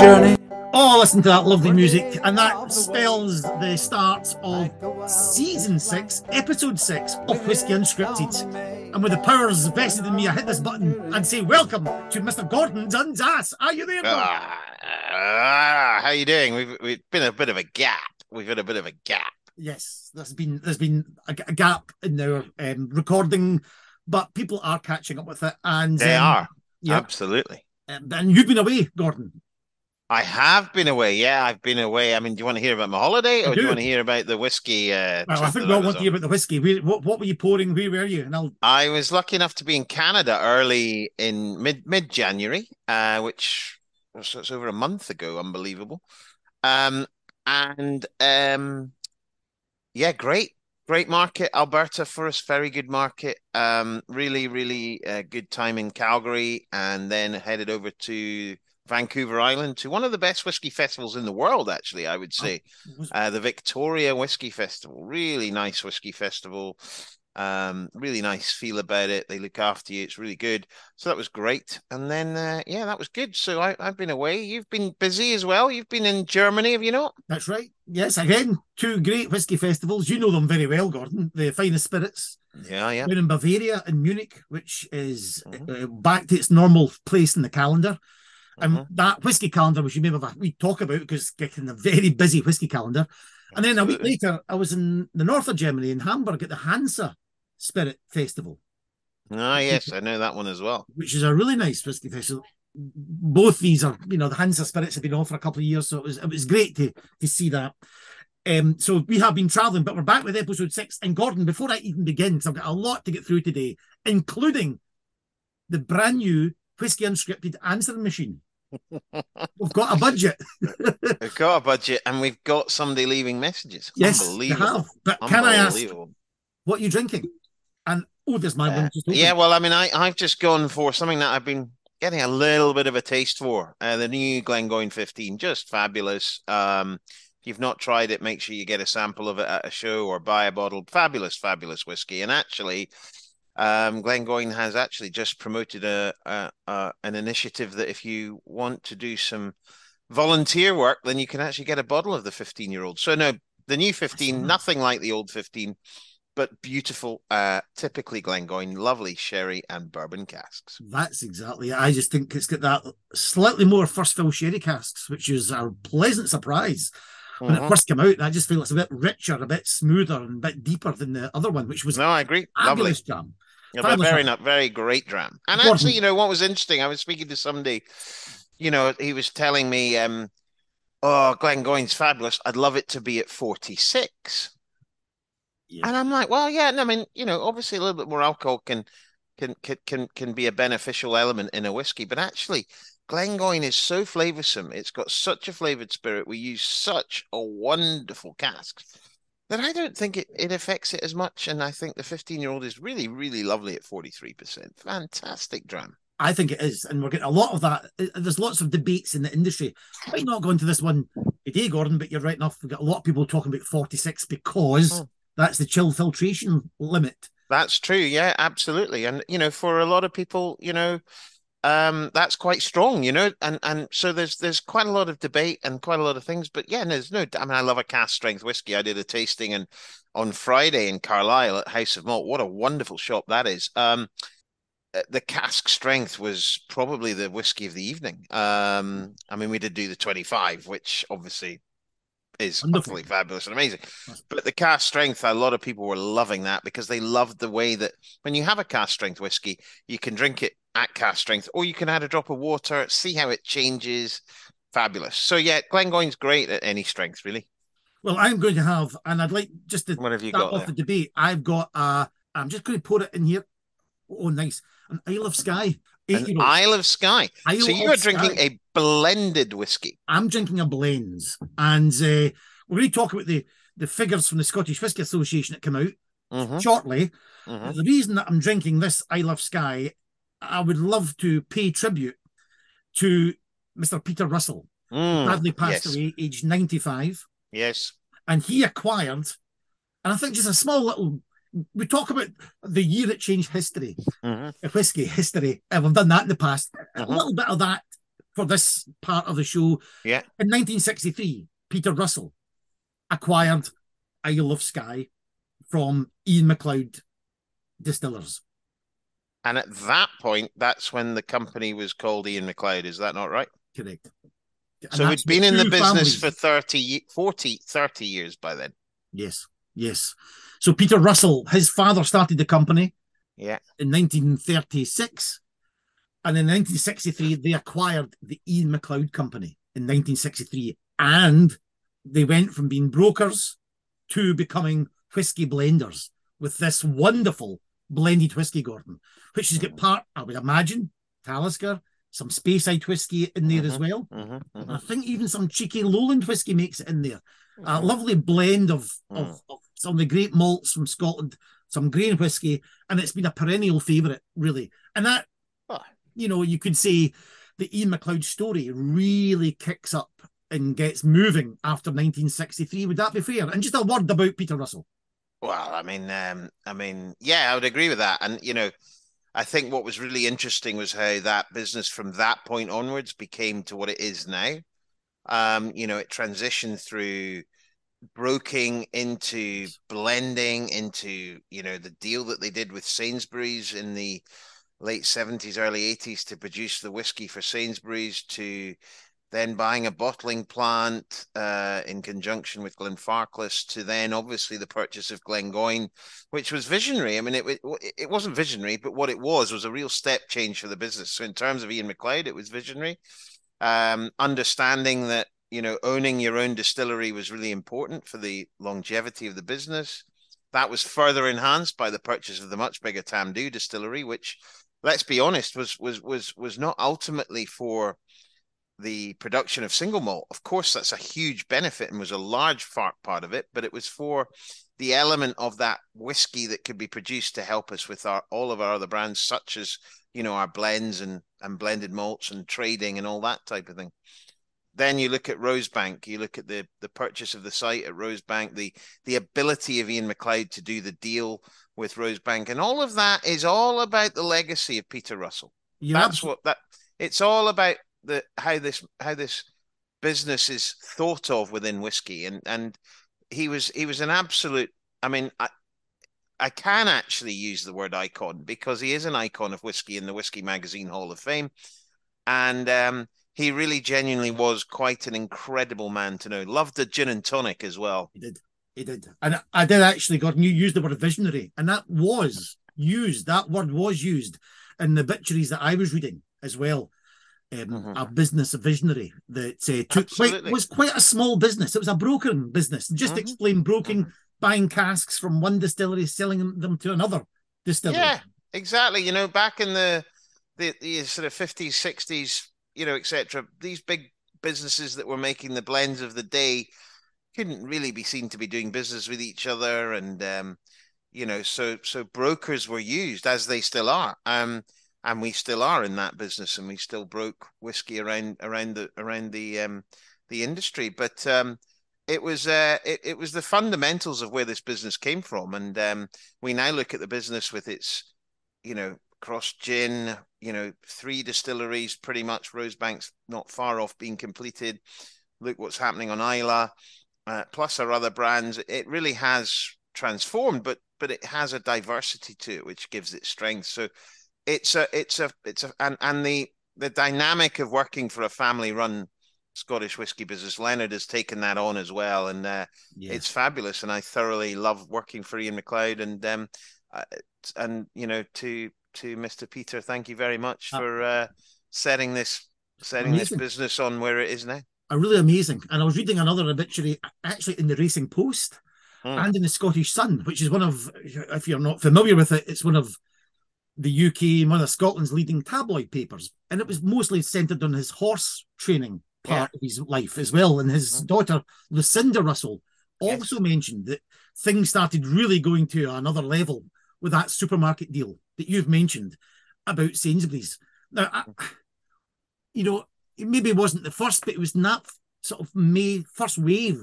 journey. Oh, listen to that lovely music. And that spells the start of season six, episode six of Whiskey Unscripted. And with the powers vested in me, I hit this button and say, Welcome to Mr. Gordon Dundas. Are you there? Gordon? Ah, ah, how you doing? We've we've been a bit of a gap. We've had a bit of a gap. Yes, there's been there's been a, a gap in our um, recording, but people are catching up with it. And They um, are Yep. absolutely. Um, and you've been away, Gordon. I have been away. Yeah, I've been away. I mean, do you want to hear about my holiday, or do you want to hear about the whiskey? Uh, Well, I think we all want to hear about the whiskey. Where, what, what were you pouring? Where were you? And I'll I was lucky enough to be in Canada early in mid mid January, uh, which was it's over a month ago. Unbelievable. Um, and um, yeah, great, great market, Alberta for us. Very good market. Um, really, really uh, good time in Calgary, and then headed over to Vancouver Island to one of the best whiskey festivals in the world. Actually, I would say uh, the Victoria Whiskey Festival. Really nice whiskey festival. Um, really nice feel about it. They look after you. It's really good. So that was great. And then, uh, yeah, that was good. So I, I've been away. You've been busy as well. You've been in Germany, have you not? That's right. Yes, again, two great whiskey festivals. You know them very well, Gordon. The finest spirits. Yeah, yeah. One in Bavaria and Munich, which is Mhm. uh, back to its normal place in the calendar. And Mhm. that whiskey calendar, which you may have we talk about because getting a very busy whiskey calendar. And then a week later, I was in the north of Germany in Hamburg at the Hansa Spirit Festival, Ah, yes, I know that one as well. which is a really nice whiskey festival. Both these are, you know, the Hansa Spirits have been on for a couple of years, so it was it was great to to see that. Um, so we have been traveling, but we're back with episode six. And Gordon, before I even begin, because I've got a lot to get through today, including the brand new whiskey unscripted answering machine. We've got a budget. We've got a budget and we've got somebody leaving messages. yes, Unbelievable. have. But can I ask what you're drinking? And oh, there's my Uh, one. Yeah, well, I mean, I, I've just gone for something that I've been getting a little bit of a taste for. Uh, the new Glengoyne 15, just fabulous. Um, if you've not tried it, make sure you get a sample of it at a show or buy a bottle. Fabulous, fabulous whiskey. And actually, um, Glengoyne has actually just promoted a, a, a an initiative that if you want to do some volunteer work, then you can actually get a bottle of the 15 year old. So no, the new 15, Excellent. nothing like the old 15 but beautiful, uh, typically Glengoyne, lovely sherry and bourbon casks. That's exactly it. I just think it's got that slightly more first fill sherry casks, which is a pleasant surprise. When it Mhm. first came out, I just feel it's a bit richer, a bit smoother, and a bit deeper than the other one, which was No, I agree. Lovely. jam. Yeah, but very not very great dram. And Gordon. actually, you know what was interesting? I was speaking to somebody, you know, he was telling me, um, oh, Glengoyne's fabulous. I'd love it to be at 46. Yeah. And I'm like, well, yeah, And I mean, you know, obviously a little bit more alcohol can can can can can be a beneficial element in a whiskey, but actually Glengoyne is so flavorsome. It's got such a flavored spirit. We use such a wonderful cask that I don't think it, it affects it as much. And I think the 15 year old is really, really lovely at 43%. Fantastic dram. I think it is, and we're getting a lot of that. Uh, There's lots of debates in the industry. I might not go into this one today, Gordon, but you're right enough. We've got a lot of people talking about 46 because Oh. that's the chill filtration limit. That's true. Yeah, absolutely. And, you know, for a lot of people, you know, um, that's quite strong, you know, and and so there's there's quite a lot of debate and quite a lot of things, but yeah, there's no. I mean, I love a cask strength whiskey. I did a tasting and on Friday in Carlisle at House of Malt. What a wonderful shop that is. Um, uh, the cask strength was probably the whiskey of the evening. Um, I mean, we did do the 25, which obviously is Wonderful. utterly fabulous and amazing. But the cask strength, a lot of people were loving that because they loved the way that when you have a cask strength whiskey, you can drink it at cask strength, or you can add a drop of water, see how it changes. Fabulous. So yeah, Glengoyne's great at any strength, really. Well, I'm going to have, and I'd like just to What have you start got off there? the debate. I've got, uh, I'm just going to pour it in here. Oh, nice. An Isle of Skye. An Eight-year-old. Isle of Skye. Isle So you are drinking Skye. a blended whiskey. I'm drinking a blends, and uh, we're going to talk about the the figures from the Scottish Whisky Association that come out Mhm, shortly. mhm. The reason that I'm drinking this Isle of Skye, I would love to pay tribute to Mr. Peter Russell. Mm, Sadly passed yes, away, aged 95, yes. and he acquired, and I think just a small little. We talk about the year it changed history, Mhm, whiskey history, and we've done that in the past. A Mhm. little bit of that for this part of the show. Yeah. In 1963, Peter Russell acquired Isle of Skye from Ian MacLeod Distillers. And at that point, that's when the company was called Ian MacLeod. Is that not right? Correct. And so we'd been in the business families. for 30, ye- 40, 30 years by then. Yes, yes. So Peter Russell, his father started the company Yeah. in 1936. And in 1963, they acquired the Ian MacLeod Company in 1963. And they went from being brokers to becoming whiskey blenders with this wonderful blended whiskey, Gordon, which has got mm-hmm. part, I would imagine, Talisker, some Speyside whiskey in there as well. Mhm, And mhm. I think even some cheeky Lowland whiskey makes it in there. A lovely blend of, of, Mm. of some of the great malts from Scotland, some grain whiskey, and it's been a perennial favourite, really. And that, Oh. you know, you could say the Ian MacLeod story really kicks up and gets moving after 1963. Would that be fair? And just a word about Peter Russell. Well, I mean, um, I mean, yeah, I would agree with that. And you know, I think what was really interesting was how that business from that point onwards became to what it is now. Um, you know, it transitioned through broking into blending into, you know, the deal that they did with Sainsbury's in the late 70s, early 80s to produce the whiskey for Sainsbury's to then buying a bottling plant uh, in conjunction with Glenfarclas, to then obviously the purchase of Glengoyne, which was visionary. I mean, it, it wasn't visionary, but what it was was a real step change for the business. So in terms of Ian MacLeod, it was visionary. Um, understanding that you know owning your own distillery was really important for the longevity of the business. That was further enhanced by the purchase of the much bigger Tamdhu distillery, which, let's be honest, was was was was not ultimately for the production of single malt. Of course, that's a huge benefit and was a large part of it, but it was for the element of that whiskey that could be produced to help us with our all of our other brands, such as you know our blends and and blended malts and trading and all that type of thing. Then you look at Rosebank, you look at the the purchase of the site at Rosebank, the the ability of Ian MacLeod to do the deal with Rosebank, and all of that is all about the legacy of Peter Russell. You're That's what that it's all about the how this how this business is thought of within whiskey and and he was he was an absolute i mean i i can actually use the word icon because he is an icon of whiskey in the whiskey magazine hall of fame and um he really genuinely was quite an incredible man to know loved a gin and tonic as well He did. He did. And I did actually, Gordon, you used the word visionary, and that was used, that word was used in the obituaries that I was reading as well. Um, Mhm. A business visionary that uh, took quite, was quite a small business. It was a brokering business. Just Mhm. explain broking, Mhm. buying casks from one distillery, selling them- them to another distillery. Yeah, exactly. You know, back in the the, the sort of fifties, sixties, you know, etc. These big businesses that were making the blends of the day couldn't really be seen to be doing business with each other, and um, you know, so so brokers were used as they still are. Um, and we still are in that business, and we still broke whiskey around around the around the um the industry, but um. It was uh, it, it was the fundamentals of where this business came from, and um, we now look at the business with its you know, cross gin, you know, three distilleries, pretty much. Rosebank's not far off being completed. Look what's happening on Islay, uh, plus our other brands. It really has transformed, but but it has a diversity to it, which gives it strength. So it's a it's a it's a and and the the dynamic of working for a family run Scottish whiskey business. Leonard has taken that on as well, and uh, Yeah. it's fabulous. And I thoroughly love working for Ian MacLeod. And um, uh, and you know, to to Mr. Peter, thank you very much Uh, for uh, setting this setting this business on where it is now. are really amazing. And I was reading another obituary actually in the Racing Post Hmm. and in the Scottish Sun, which is one of, if you're not familiar with it, it's one of the UK and one of Scotland's leading tabloid papers. And it was mostly centered on his horse training part of his life as well. And his Hmm. daughter, Lucinda Russell, Yes. also mentioned that things started really going to another level with that supermarket deal that you've mentioned about Sainsbury's. Now, I, you know, it maybe wasn't the first, but it was in that sort of May first wave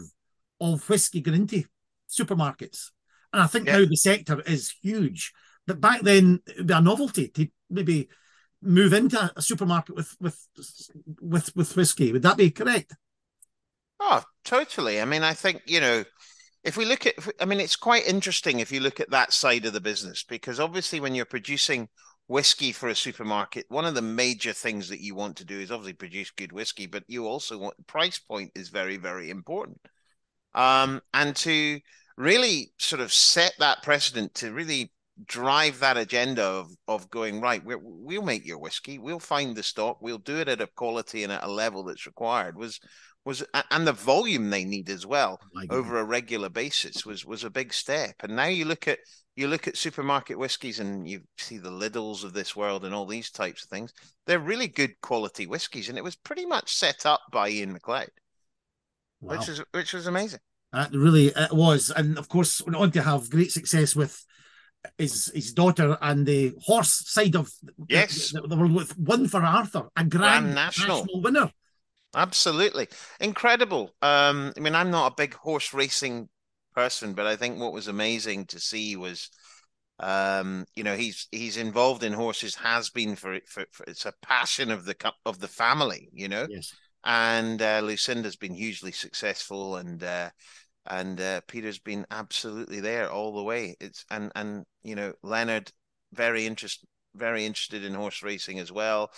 of whiskey going into supermarkets. And I think Yeah. now the sector is huge. But back then, it would be a novelty to maybe move into a supermarket with with with with whiskey. Would that be correct? Oh, totally. I mean, I think you know, if we look at, I mean, it's quite interesting if you look at that side of the business because obviously when you're producing whiskey for a supermarket, one of the major things that you want to do is obviously produce good whiskey, but you also want price point is very, very important. Um, and to really sort of set that precedent to really drive that agenda of of going right we will make your whiskey. We'll find the stock. We'll do it at a quality and at a level that's required was was and the volume they need as well oh over a regular basis was was a big step. And now you look at you look at supermarket whiskies and you see the Lidls of this world and all these types of things. They're really good quality whiskies and it was pretty much set up by Ian MacLeod wow. which was which was amazing. Uh, really it was. And of course went on to have great success with his his daughter and the horse side of yes the, the, with one for Arthur a grand, grand national. national winner Absolutely. Incredible. Um, I mean, I'm not a big horse racing person, but I think what was amazing to see was um, you know, he's he's involved in horses, has been for, for, for it's a passion of the of the family, you know. Yes. And uh, Lucinda's been hugely successful, and uh, and uh, Peter's been absolutely there all the way. It's and and you know Leonard very interest very interested in horse racing as well,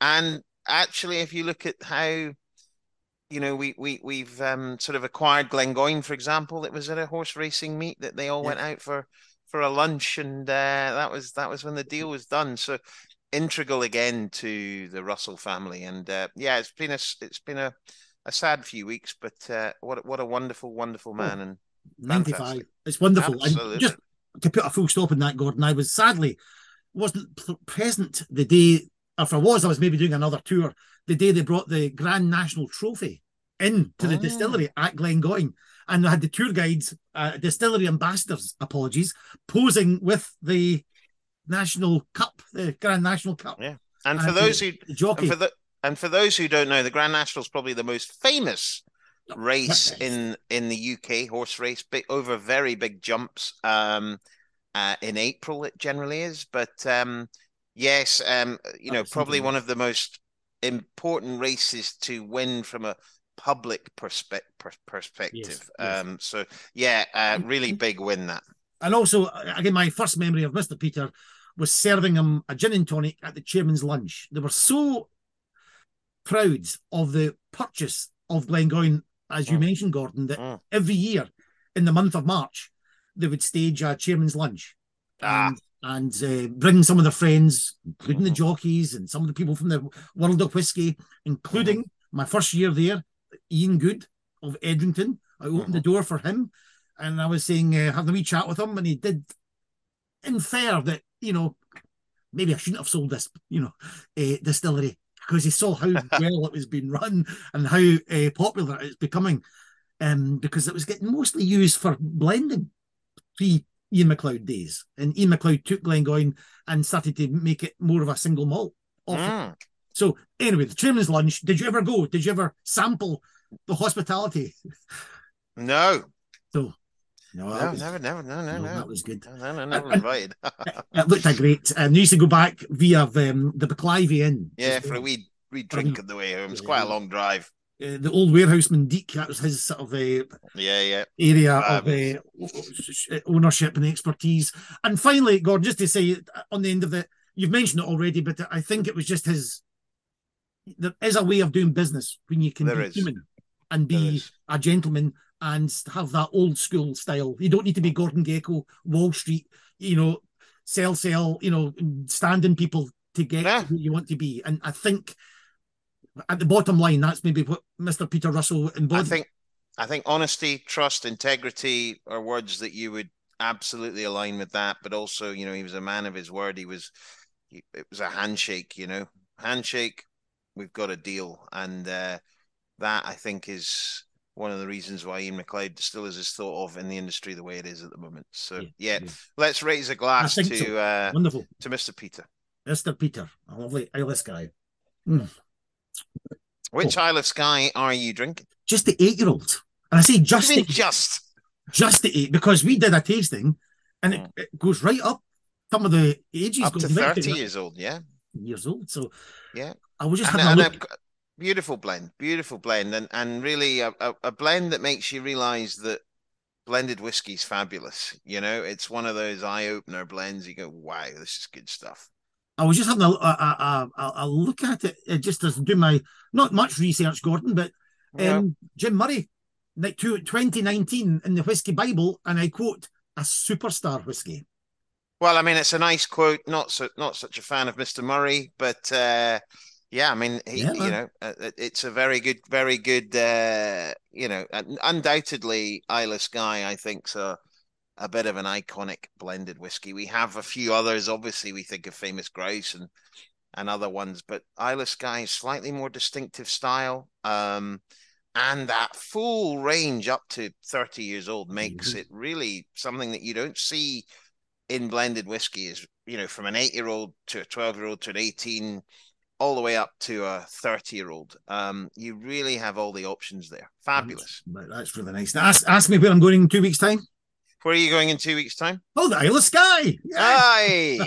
and actually, if you look at how you know, we we we've um, sort of acquired Glengoyne, for example. It was at a horse racing meet that they all yeah. went out for for a lunch, and uh, that was that was when the deal was done. So integral again to the Russell family, and uh, yeah, it's been a it's been a, a sad few weeks, but uh, what what a wonderful wonderful man oh, and ninety five. It's wonderful. And just to put a full stop in that, Gordon, I was sadly wasn't present the day. If I was, I was maybe doing another tour the day they brought the Grand National Trophy in to the oh. distillery at Glengoyne. And they had the tour guides, uh, distillery ambassadors, apologies, posing with the National Cup, the Grand National Cup. Yeah. And for those who. And for, the, and for those who don't know, the Grand National is probably the most famous race in in the UK horse race, big, over very big jumps. Um, uh, in April, it generally is, but um, yes, um, you know, probably one of the most important races to win from a public perspe- perspective. Yes, yes. Um, so yeah, uh, really big win that. And also, again, my first memory of Mister Peter was serving him a gin and tonic at the chairman's lunch. They were so proud of the purchase of Glengoyne, as you mm. mentioned, Gordon, that mm. every year in the month of March they would stage a chairman's lunch. Ah. And and uh, bring some of their friends, including the mm-hmm. jockeys and some of the people from the world of whiskey, including mm-hmm. my first year there, Ian Good of Edrington. I opened the mm-hmm. door for him, and I was saying, uh, having a wee chat with him, and he did infer that you know maybe I shouldn't have sold this, you know, uh, distillery because he saw how well it was being run and how uh, popular it's becoming, um, because it was getting mostly used for blending pre Ian MacLeod days. And Ian MacLeod took Glengoyne and started to make it more of a single malt. Mm. So anyway, the chairman's lunch. Did you ever go? Did you ever sample the hospitality? No. So no, no was, never, never, no, no, no, That was good. No, no, never invited. it looked a great. And uh, used to go back via um, the Baclivey Inn. Yeah, for a wee wee drink on the way home. It's quite a long drive. Uh, the old warehouseman Deek, that was his sort of uh, yeah, yeah. area of uh, ownership and expertise. And finally, Gordon, just to say on the end of it, you've mentioned it already, but I think it was just his. There is a way of doing business when you can there be is. human and be a gentleman and have that old school style. You don't need to be Gordon Gekko, Wall Street, you know, sell, sell, you know, standing people to get yeah. who you want to be. And I think at the bottom line, that's maybe what Mr. Peter Russell embodied. I think, I think honesty, trust, integrity are words that you would absolutely align with that. But also, you know, he was a man of his word. He was, he, it was a handshake. You know, handshake. We've got a deal, and uh, that I think is one of the reasons why Ian MacLeod still is thought of in the industry the way it is at the moment. So yeah, yeah. yeah. let's raise a glass to so. uh, wonderful to Mr. Peter. Mr. Peter, a lovely Irish guy. Mm. Which oh. Isle of Skye are you drinking? Just the eight year old. And I say just the, just just the eight because we did a tasting and it, hmm. it goes right up some of the ages up to 30 years old, yeah. years old. So yeah, I was just and, having a and look. Beautiful blend, beautiful blend, and and really a, a, blend that makes you realize that blended whiskey's fabulous. You know, it's one of those eye opener blends. You go, wow, this is good stuff. I was just having a, a, a, a look at it, it just as do my not much research, Gordon, but Yeah. um, Jim Murray, like to 2019 in the Whiskey Bible, and I quote, a superstar whiskey. Well, I mean, it's a nice quote. Not so, not such a fan of Mr. Murray, but uh, yeah, I mean, he, Yeah, you know, uh, it's a very good, very good. Uh, you know, undoubtedly, Isle of Skye, I think's a a bit of an iconic blended whiskey. We have a few others. Obviously, we think of Famous Grouse and and other ones, but Isle of Skye is slightly more distinctive style. Um, and that full range up to 30 years old makes Mhm. it really something that you don't see in blended whiskey is you know from an eight year old to a 12 year old to an 18 all the way up to a 30 year old um you really have all the options there fabulous But that's really nice. Now, ask, ask me where I'm going in two weeks' time. where are you going in two weeks time Oh, the Isle of Skye. Aye.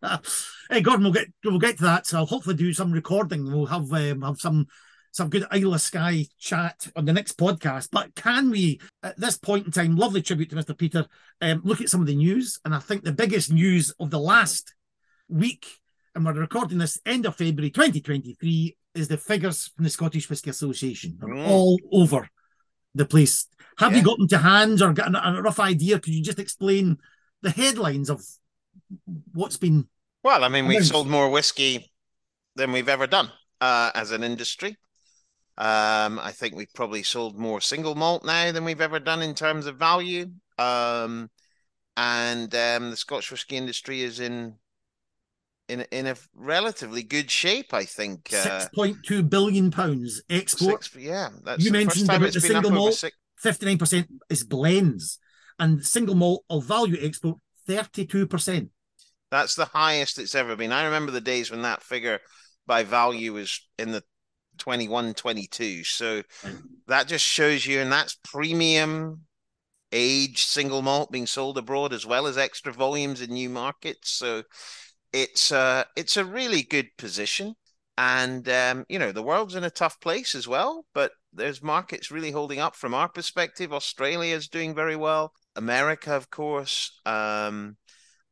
hey, Gordon, we'll get we'll get to that. So I'll hopefully do some recording. We'll have um, have some some good Isle of Skye chat on the next podcast. But can we, at this point in time, lovely tribute to Mr. Peter, um, look at some of the news? And I think the biggest news of the last week, and we're recording this end of February 2023, is the figures from the Scottish Whisky Association. They're Mm. all over the place. Have you Yeah. got them to hand or gotten a, a rough idea? Could you just explain the headlines of what's been well i mean we've sold more whiskey than we've ever done uh as an industry um i think we've probably sold more single malt now than we've ever done in terms of value um and um the scotch whiskey industry is in in in a relatively good shape i think uh six point two billion pounds export. Six, yeah, that's You mentioned about the single malt. Fifty nine percent is blends, and single malt of value export thirty two percent. That's the highest it's ever been. I remember the days when that figure by value was in the 21, 22. So that just shows you, and that's premium aged single malt being sold abroad as well as extra volumes in new markets. So it's uh it's a really good position. And um, you know, the world's in a tough place as well, but there's markets really holding up from our perspective. Australia is doing very well. America, of course. Um,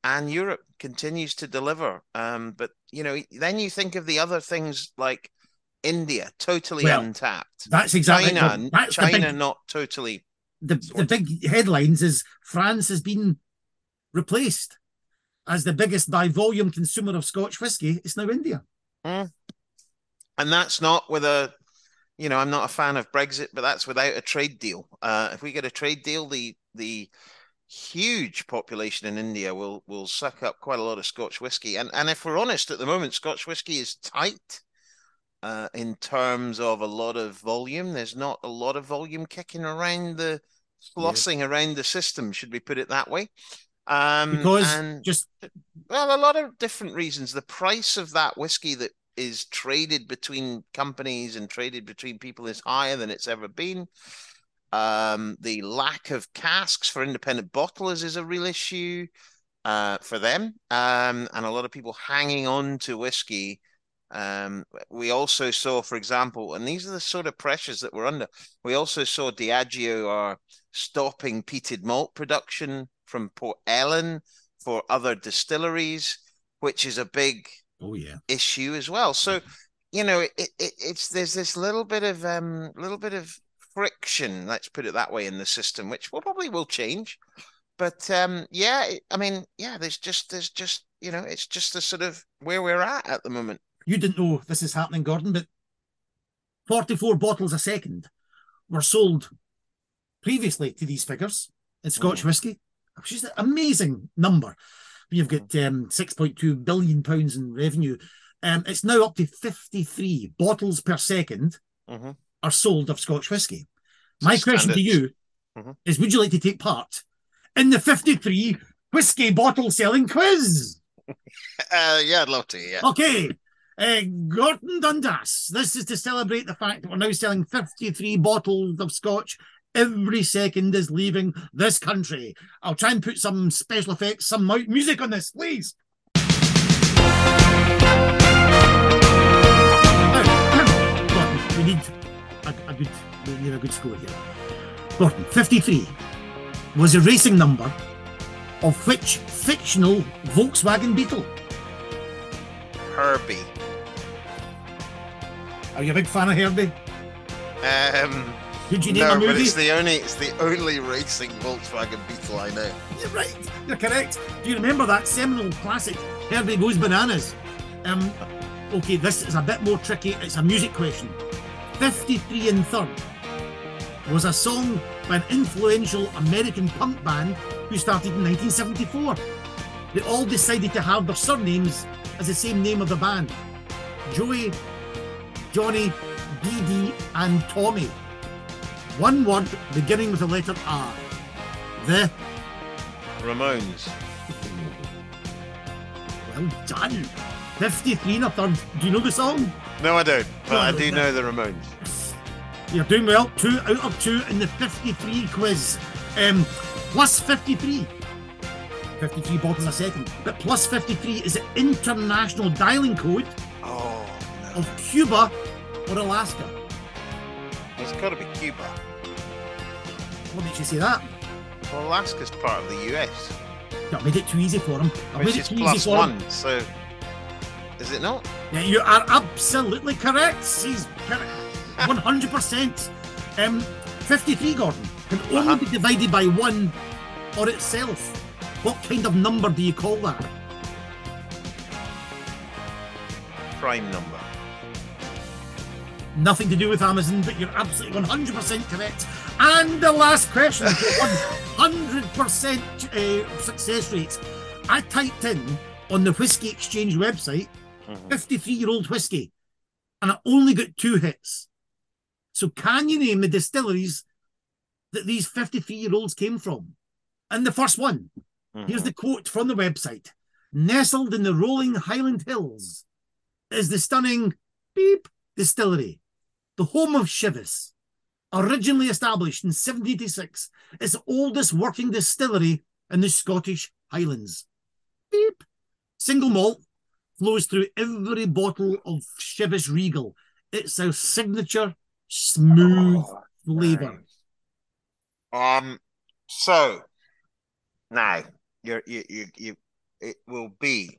and Europe continues to deliver. Um, but you know, then you think of the other things like India, totally Well, untapped. That's exactly China, that's the China, big, not totally. the, the big headlines is France has been replaced as the biggest by volume consumer of Scotch whisky. It's now India. And that's not with a, you know, I'm not a fan of Brexit, but that's without a trade deal. Uh, if we get a trade deal, the the huge population in India will will suck up quite a lot of Scotch whiskey. And and if we're honest, at the moment, Scotch whiskey is tight. Uh, in terms of a lot of volume, there's not a lot of volume kicking around the flossing around the system. Should we put it that way? Um, Because and just well, a lot of different reasons. The price of that whiskey that is traded between companies and traded between people is higher than it's ever been. Um, the lack of casks for independent bottlers is a real issue uh, for them, um, and a lot of people hanging on to whiskey. Um, we also saw, for example, and these are the sort of pressures that we're under. We also saw Diageo are stopping peated malt production from Port Ellen for other distilleries, which is a big oh yeah, issue as well. So, you know, it, it it's there's this little bit of um little bit of friction, let's put it that way, in the system, which will probably will change. But um yeah, I mean, yeah, there's just there's just you know, it's just the sort of where we're at at the moment. you didn't know this is happening, Gordon, but forty four bottles a second were sold previously to these figures in Scotch Mm. whisky, which is an amazing number. You've got um, six point two billion pounds in revenue. Um, it's now up to fifty three bottles per second Mhm. are sold of Scotch whisky. My It's question to standard. you Mhm. is: Would you like to take part in the fifty three whiskey bottle selling quiz? Uh, yeah, I'd love to. Yeah. Okay. Uh, Gordon Dundas. This is to celebrate the fact that we're now selling 53 bottles of scotch. Every second is leaving this country. I'll try and put some special effects, some mu- music on this, please. Gordon, we need a, a good we need a good score here. Gordon, 53 was a racing number of which fictional Volkswagen Beetle? Herbie. Are you a big fan of Herbie? Um, Did you name no, a movie? but it's the only it's the only racing Volkswagen Beetle I know. You're right. You're correct. Do you remember that seminal classic Herbie Goes Bananas? Um, okay, this is a bit more tricky. It's a music question. 53 and third was a song by an influential American punk band who started in 1974. They all decided to have their surnames as the same name of the band Joey, Johnny, Dee Dee, and Tommy. One word beginning with the letter R. The Ramones. Well done. 53 and a third. Do you know the song? No, I don't, but I do know the Ramones. You're doing well. Two out of two in the 53 quiz. Um, plus 53. 53 bottles a second. But plus 53 is the international dialing code Oh, no. of Cuba or Alaska. it's got to be Cuba. What did you say that? Well, Alaska's part of the US, I made it too easy for him. I which made it is too easy for him. one. So, is it not? Yeah, you are absolutely correct. He's correct. 100%. Um, 53, Gordon, can only Uh-huh. be divided by one or itself. What kind of number do you call that? Prime number. Nothing to do with Amazon, but you're absolutely 100% correct. And the last question, 100% uh, success rates. I typed in on the Whiskey Exchange website Mhm. 53 year old whiskey, and I only got two hits. So, can you name the distilleries that these 53 year olds came from? And the first one, here's Mhm. the quote from the website Nestled in the rolling Highland Hills is the stunning Beep Distillery, the home of Chivas. Originally established in 1786, it's the oldest working distillery in the Scottish Highlands. Beep. Single malt flows through every bottle of Chivas Regal. It's our signature smooth Oh, flavour. nice. Um. So now you're you you you it will be.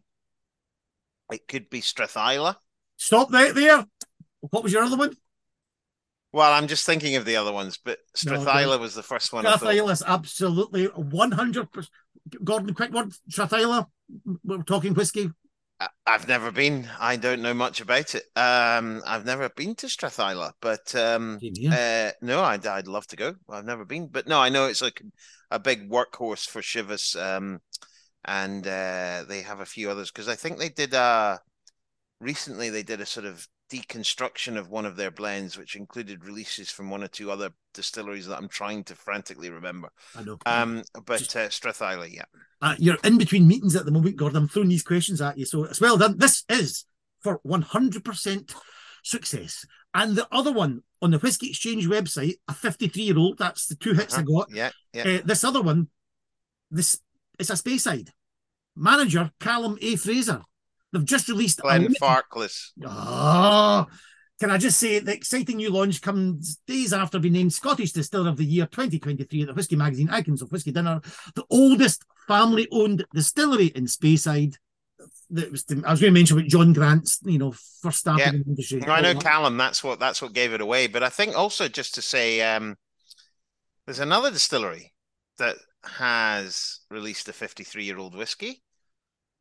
It could be Strathisla. Stop right there. What was your other one? Well, I'm just thinking of the other ones, but No, was the first one. Strathisla is absolutely 100%. Gordon, quick one. Strathisla. We're talking whiskey. I've never been. I don't know much about it. Um, I've never been to Strathisla, but um, uh, no, I'd I'd love to go. I've never been, but no, I know it's like a big workhorse for Chivas. Um, and uh, they have a few others because I think they did uh recently they did a sort of deconstruction of one of their blends, which included releases from one or two other distilleries that I'm trying to frantically remember. I know. Um, but Just- uh, yeah. Uh, you're in between meetings at the moment, Gordon. I'm throwing these questions at you, so it's well done. This is for 100% success. And the other one on the Whiskey Exchange website, a 53 year old, that's the two hits I Uh-huh. got. Yeah, yeah. Uh, this other one, this it's a Speyside. Manager Callum A. Fraser. They've just released a Glenn limited- Farkless. Ah, can I just say the exciting new launch comes days after being named Scottish Distiller of the Year 2023 at the Whisky Magazine Icons of Whisky Dinner, the oldest family-owned distillery in Speyside. That was I was going to mention about John Grant's, you know, first starting Yeah. in the industry. I know Callum. That's what that's what gave it away. But I think also just to say, um, there's another distillery that has released a 53 year old whiskey.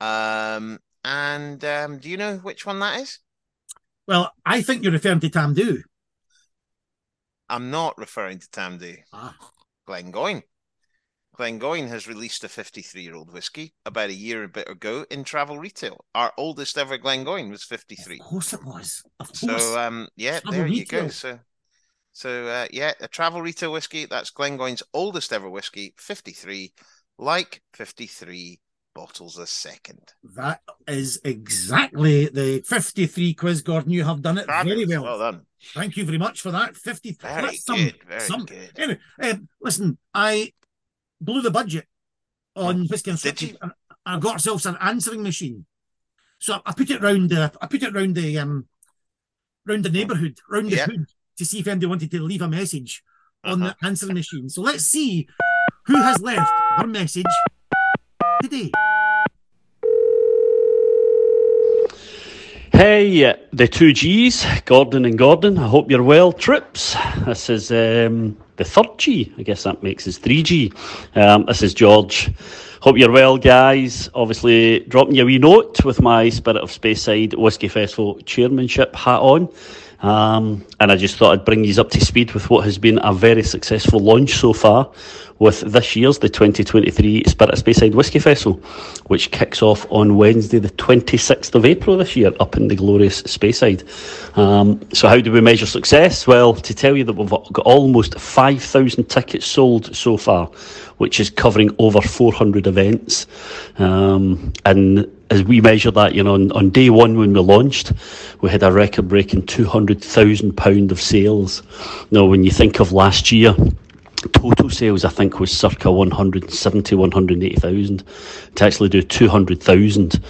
Um, and um, do you know which one that is? Well, I think you're referring to Tamdhu. I'm not referring to Tamdhu. Ah, Glengoyne. Glengoyne has released a 53 year old whiskey about a year a bit ago in travel retail. Our oldest ever Glengoyne was 53. of course it was. Of course. So um, yeah, Travel there you go. So so uh, yeah, a travel retail whiskey. That's Glengoyne's oldest ever whiskey, 53, like 53 bottles a second. that is exactly the 53 quiz, Gordon. You have done it very Fabulous. well. done. Thank you very much for that. 50. Very that's some- good. Very some- good. Anyway, um, listen, I blew the budget on whiskey and Did you? and I got ourselves an answering machine. So I, put it round the I put it round the um round the neighbourhood, round the hood to see if anybody wanted to leave a message on Uh-huh. the answering machine. So let's see who has left their message Hey, uh, the two G's, Gordon and Gordon. I hope you're well, Trips. This is um, the third G. I guess that makes us 3G. Um, this is George. Hope you're well, guys. Obviously, dropping you a wee note with my Spirit of Speyside Whisky Festival chairmanship hat on. Um, and I just thought I'd bring you up to speed with what has been a very successful launch so far with this year's, the 2023 Spirit of Speyside Whisky Festival, which kicks off on Wednesday, the 26th of April this year, up in the glorious Speyside. Um, so, how do we measure success? Well, to tell you that we've got almost 5,000 tickets sold so far, which is covering over 400 events. Um, and as we measure that, you know, on, on day one when we launched, we had a record breaking £200,000 of sales. Now, when you think of last year, total sales I think was circa 170, 180,000. To actually do 200,000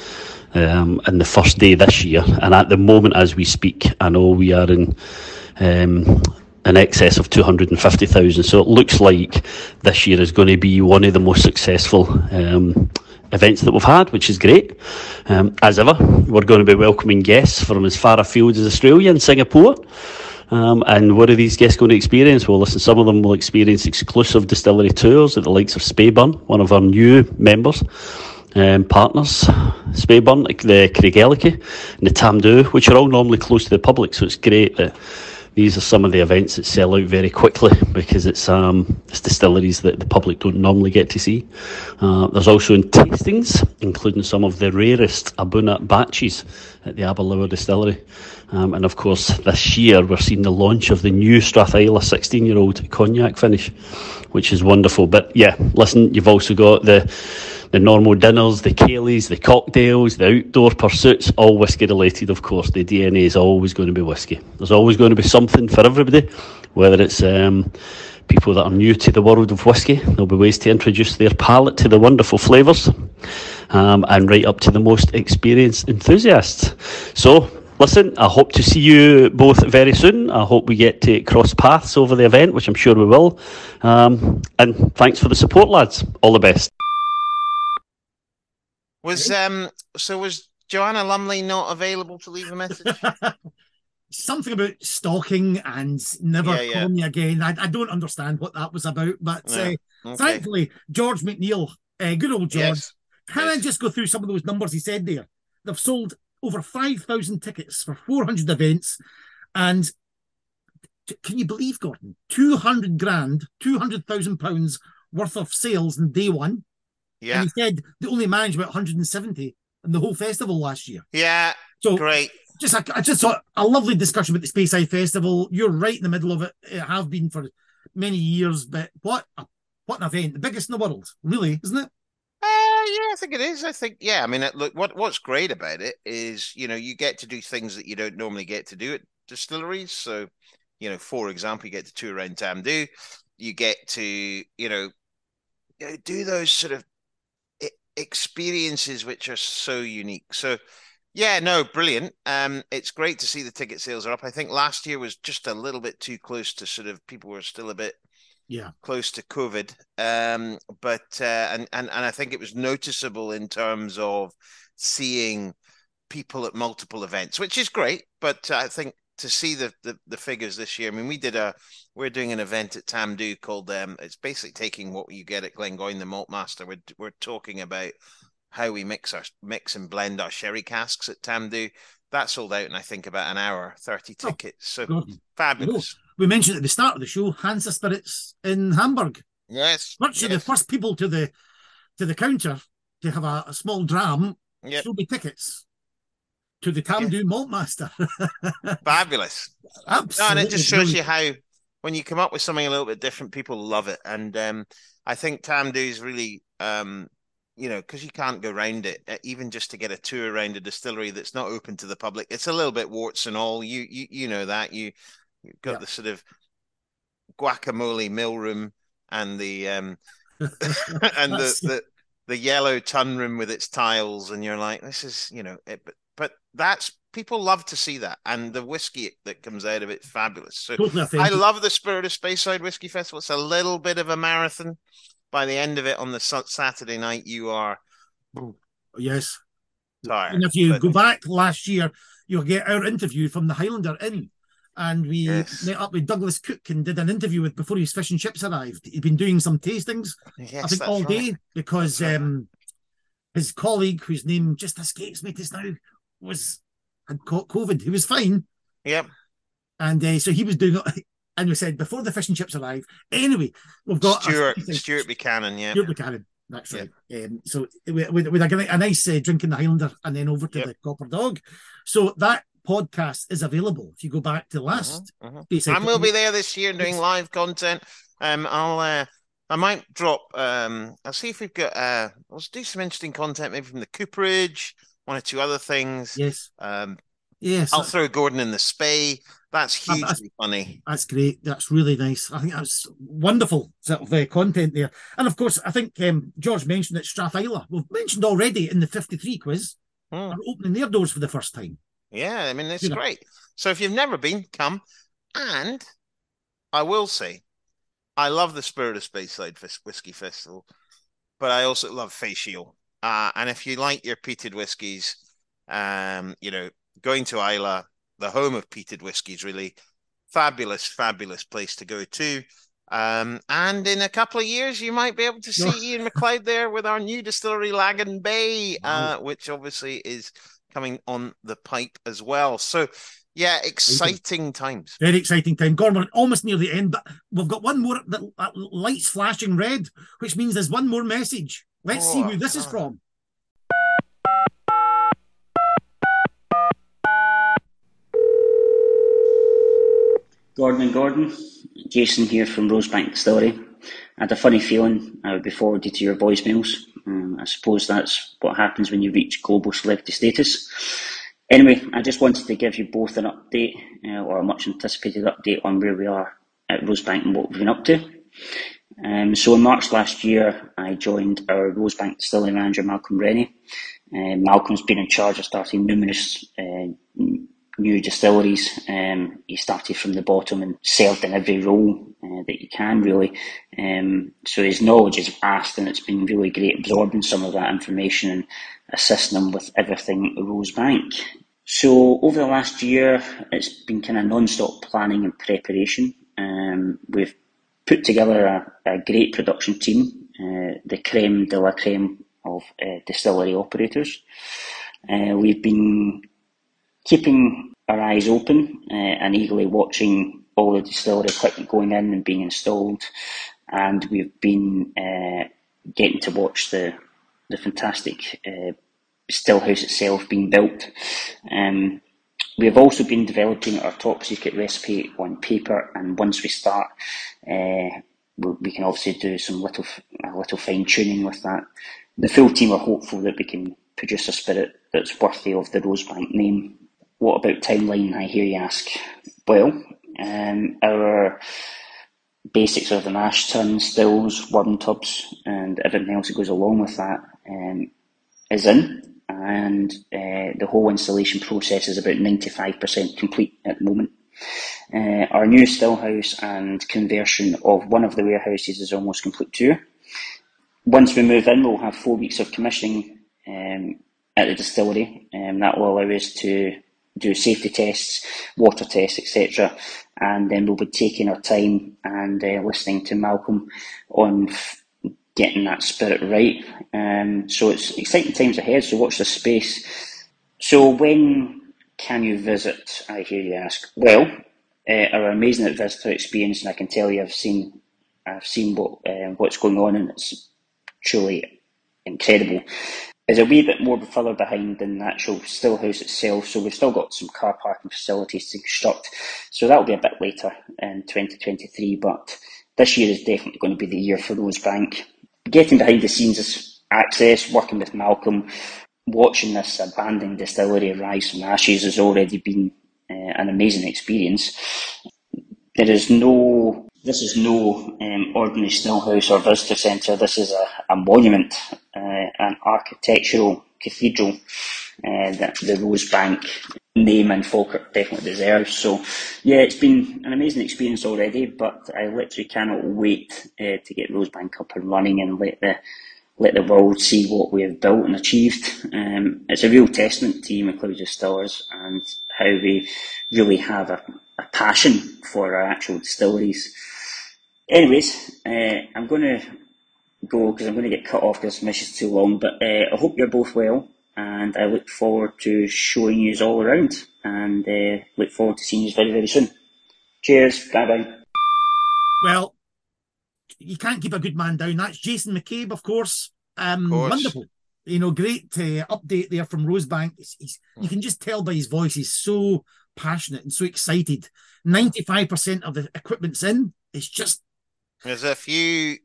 um, in the first day this year, and at the moment as we speak, I know we are in. Um, in excess of 250,000. So it looks like this year is going to be one of the most successful um, events that we've had, which is great. Um, as ever, we're going to be welcoming guests from as far afield as Australia and Singapore. Um, and what are these guests going to experience? Well, listen, some of them will experience exclusive distillery tours at the likes of Speyburn, one of our new members. Um, partners, Speyburn, the Craigellachie and the Tamdhu, which are all normally close to the public, so it's great that these are some of the events that sell out very quickly because it's um, it's distilleries that the public don't normally get to see. Uh, there's also tastings, including some of the rarest A'bunadh batches at the Aberlour Distillery. Um, and of course, this year we're seeing the launch of the new Strathisla 16 year old cognac finish, which is wonderful. But yeah, listen, you've also got the the normal dinners, the ceilidhs, the cocktails, the outdoor pursuits, all whisky related, of course. The DNA is always going to be whisky. There's always going to be something for everybody, whether it's um, people that are new to the world of whisky, there'll be ways to introduce their palate to the wonderful flavours, um, and right up to the most experienced enthusiasts. So, listen, I hope to see you both very soon. I hope we get to cross paths over the event, which I'm sure we will. Um, and thanks for the support, lads. All the best. Was um so was Joanna Lumley not available to leave a message? Something about stalking and never Yeah, yeah. call me again. I, I don't understand what that was about, but Yeah, uh, Okay. thankfully, George McNeil, uh, good old George, Yes. Can I just go through some of those numbers he said there? They've sold over 5,000 tickets for 400 events. And can you believe, Gordon? 200 grand, 200,000 pounds worth of sales in day one. Yeah. And he said they only managed about 170 in the whole festival last year. Yeah. So Great. just a, I just saw a lovely discussion about the Speyside Festival. You're right in the middle of it. It have been for many years, but what a, what an event! The biggest in the world, really, isn't it? Uh, yeah, I think it is. I think, yeah. I mean, look, what what's great about it is, you know, you get to do things that you don't normally get to do at distilleries. So, you know, for example, you get to tour around Tamdhu. You get to, you know, do those sort of experiences which are so unique. So, yeah, no, brilliant. Um, it's great to see the ticket sales are up. I think last year was just a little bit too close to sort of people were still a bit Yeah. close to COVID. Um, but uh, and and and I think it was noticeable in terms of seeing people at multiple events, which is great. But I think to see the, the the figures this year, I mean, we did a we're doing an event at Tamdhu called um, it's basically taking what you get at Glengoyne, the Malt Master. We're we're talking about how we mix our mix and blend our sherry casks at Tamdhu That sold out in I think about an hour, 30 tickets. So fabulous. We mentioned at the start of the show, Hansa Spirits in Hamburg. Yes. Virtually yes. the first people to the to the counter to have a, a small dram Yep. show me tickets to the Tamdhu Malt Master. Fabulous. No, Absolutely. and it just shows you how when you come up with something a little bit different, people love it. And um, I think Tamdhu is really, um, you know, because you can't go round it, uh, even just to get a tour around a distillery that's not open to the public. It's a little bit warts and all. You you you know that you you've got Yeah. the sort of guacamole mill room and the um and the the the yellow tun room with its tiles, and you're like, this is you know, it, but but that's people love to see that, and the whiskey that comes out of it fabulous. So I love the spirit of Speyside Whiskey Festival. It's a little bit of a marathon. By the end of it on the Saturday night, you are Yes. tired. And if you but- go back last year, you'll get our interview from the Highlander Inn. And we Yes. met up with Douglas Cook and did an interview with before his fish and chips arrived. He'd been doing some tastings, yes, I think, all right. day because right. um, his colleague, whose name just escapes me just now, was had caught COVID. He was fine, Yep. and uh, so he was doing. And we said before the fish and chips arrive. Anyway, we've got a- Stuart Stuart Buchanan. Yeah. Stuart Buchanan. That's right. Um, so with, with, with a, a nice uh, drink in the Highlander and then over to Yep. the Copper Dog. So that podcast is available. If you go back to last, Mhm, mhm. basically, And we'll be there this year doing live content. Um, I'll uh, I might drop. Um, I'll see if we've got. Uh, let's do some interesting content, maybe from the Cooperage, one or two other things. Yes, Um, yes, I'll throw Gordon in the Spey. That's Uh, that's- hugely funny. that's great. That's really nice. I think that's wonderful sort of uh, content there. And of course, I think um, George mentioned that Strathisla, we've mentioned already in the 53 quiz, Hmm. are opening their doors for the first time. Yeah, I mean it's You know. great. So if you've never been, come. And I will say, I love the spirit of Speyside Whis- Whiskey Festival, but I also love Fèis Ìle. Uh, and if you like your peated whiskies, um, you know, going to Islay, the home of peated whiskies, really fabulous, fabulous place to go to. Um, and in a couple of years, you might be able to see Ian MacLeod there with our new distillery, Laggan Bay, Wow. uh, which obviously is coming on the pipe as well. So, yeah, exciting times. Very exciting time. Gone, we're almost near the end, but we've got one more that that lights flashing red, which means there's one more message. Let's see Oh, who this is from. Gordon and Gordon, Jason here from Rosebank Distillery. Had a funny feeling I would be forwarded to your voicemails. Um, I suppose that's what happens when you reach global celebrity status. Anyway, I just wanted to give you both an update, uh, or a much anticipated update on where we are at Rosebank and what we've been up to. Um, so in March last year, I joined our Rosebank Distillery manager, Malcolm Rennie. Uh, Malcolm's been in charge of starting numerous uh, new distilleries. Um, he started from the bottom and served in every role uh, that you can, really. Um, so his knowledge is vast, and it's been really great absorbing some of that information and assisting him with everything at Rosebank. So over the last year, it's been kind of non-stop planning and preparation. Um, we've put together a, a great production team, uh, the creme de la creme of uh, distillery operators. Uh, we've been keeping our eyes open uh, and eagerly watching all the distillery equipment going in and being installed, and we've been uh, getting to watch the the fantastic uh, still house itself being built. Um, we have also been developing our top secret recipe on paper, and once we start, uh, we, we can obviously do some little a little fine tuning with that. The full team are hopeful that we can produce a spirit that's worthy of the Rosebank name. What about timeline? I hear you ask. Well, um, our basics are the mash tun, stills, worm tubs, and everything else that goes along with that um, is in, and uh, the whole installation process is about 95% complete at the moment. Uh, our new still house and conversion of one of the warehouses is almost complete too. Once we move in, we'll have four weeks of commissioning um, at the distillery, and that will allow us to do safety tests, water tests, etc. And then we'll be taking our time and uh, listening to Malcolm on f- getting that spirit right. Um, so it's exciting times ahead. So watch this space. So when can you visit? I hear you ask. Well, uh, our amazing visitor experience, and I can tell you, I've seen, I've seen what uh, what's going on, and it's truly incredible. Is a wee bit more further behind than the actual still house itself, so we've still got some car parking facilities to construct. So that'll be a bit later in 2023, but this year is definitely going to be the year for Rosebank. Getting behind the scenes is access, working with Malcolm, watching this abandoned distillery rise from ashes has already been uh, an amazing experience. There is no, this is no um, ordinary still house or visitor centre. This is a, a monument. Uh, an architectural cathedral uh, that the Rosebank name and Falkirk definitely deserves. So, yeah, it's been an amazing experience already, but I literally cannot wait uh, to get Rosebank up and running and let the let the world see what we have built and achieved. Um, it's a real testament to MacLeod Distillers and how we really have a, a passion for our actual distilleries. Anyways, uh, I'm going to go because I'm going to get cut off because this mission's too long, but uh, I hope you're both well and I look forward to showing you all around and uh, look forward to seeing you very, very soon. Cheers. Bye bye. Well, you can't keep a good man down. That's Jason McCabe, of course. Um, Of course. Wonderful. You know, great uh, update there from Rosebank. He's, he's, you can just tell by his voice, he's so passionate and so excited. 95% of the equipment's in. It's just, There's a few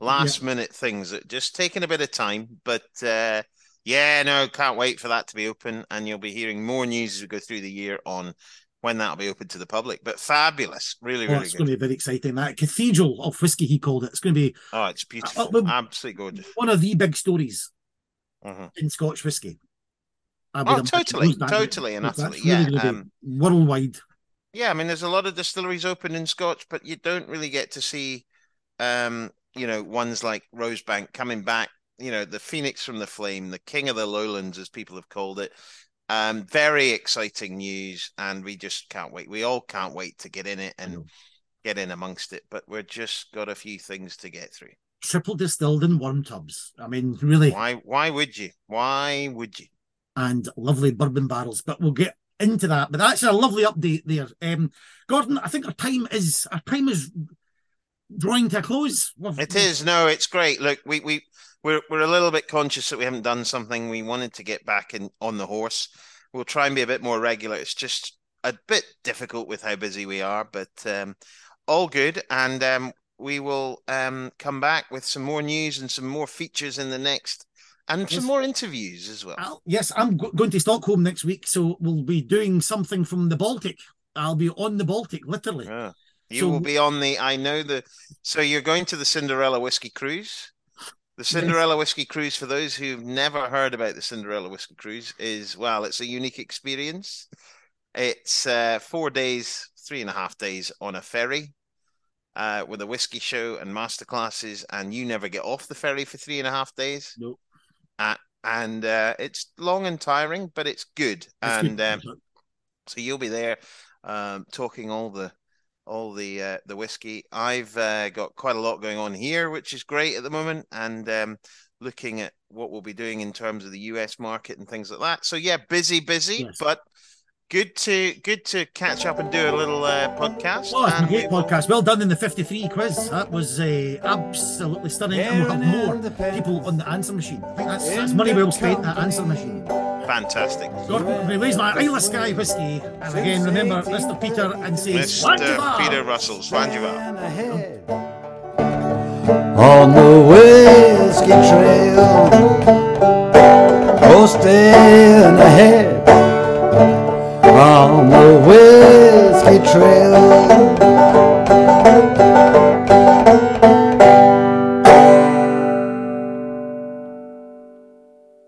last minute things that just taking a bit of time, but uh, yeah, no, can't wait for that to be open, and you'll be hearing more news as we go through the year on when that'll be open to the public. But fabulous, really, oh, really it's good. going to be very exciting. That cathedral of whiskey, he called it. It's going to be Oh, it's beautiful, Uh, absolutely gorgeous. one of the big stories Mhm. in Scotch whiskey. Uh, Oh, totally, totally and That's utterly, really yeah, um, worldwide. Yeah, I mean, there's a lot of distilleries open in Scotch, but you don't really get to see, um, you know, ones like Rosebank coming back. You know, the phoenix from the flame, the king of the lowlands, as people have called it. Um, very exciting news, and we just can't wait. We all can't wait to get in it and get in amongst it. But we're just got a few things to get through. Triple distilled in worm tubs. I mean, really. Why? Why would you? Why would you? And lovely bourbon barrels. But we'll get into that. But that's a lovely update there. Um, Gordon, I think our time is our time is drawing to a close. We've- It is no, it's great. Look, we we we're we're a little bit conscious that we haven't done something. We wanted to get back in on the horse. We'll try and be a bit more regular. It's just a bit difficult with how busy we are, but um, all good. And um, we will um, come back with some more news and some more features in the next, and Yes. some more interviews as well. I'll- yes, I'm go- going to Stockholm next week, so we'll be doing something from the Baltic. I'll be on the Baltic, literally. Yeah. You So- will be on the. I know the. So you're going to the Cinderella Whiskey Cruise. The Cinderella Whiskey Cruise, for those who've never heard about the Cinderella Whiskey Cruise, is well, it's a unique experience. It's uh, four days, three and a half days on a ferry, uh, with a whiskey show and masterclasses, and you never get off the ferry for three and a half days. Nope. Uh, and uh, it's long and tiring, but it's good. And good. um, so you'll be there um, talking all the all the uh, the whiskey. I've uh, got quite a lot going on here, which is great at the moment, and um, looking at what we'll be doing in terms of the US market and things like that. So yeah, busy, busy, Yes. but good to good to catch up and do a little uh, podcast. Oh, it's been a great we will- podcast. Well done in the 53 quiz. That was uh, absolutely stunning. And we'll have more people on the answer machine. I think that's, that's money well spent, that answer machine. Fantastic. Gordon, release my Isle of Skye whiskey. And again, remember, Mr. Peter and say, Mr. Peter Russell, Slàinte mhath. on the whiskey trail, coasting ahead on the whiskey trail.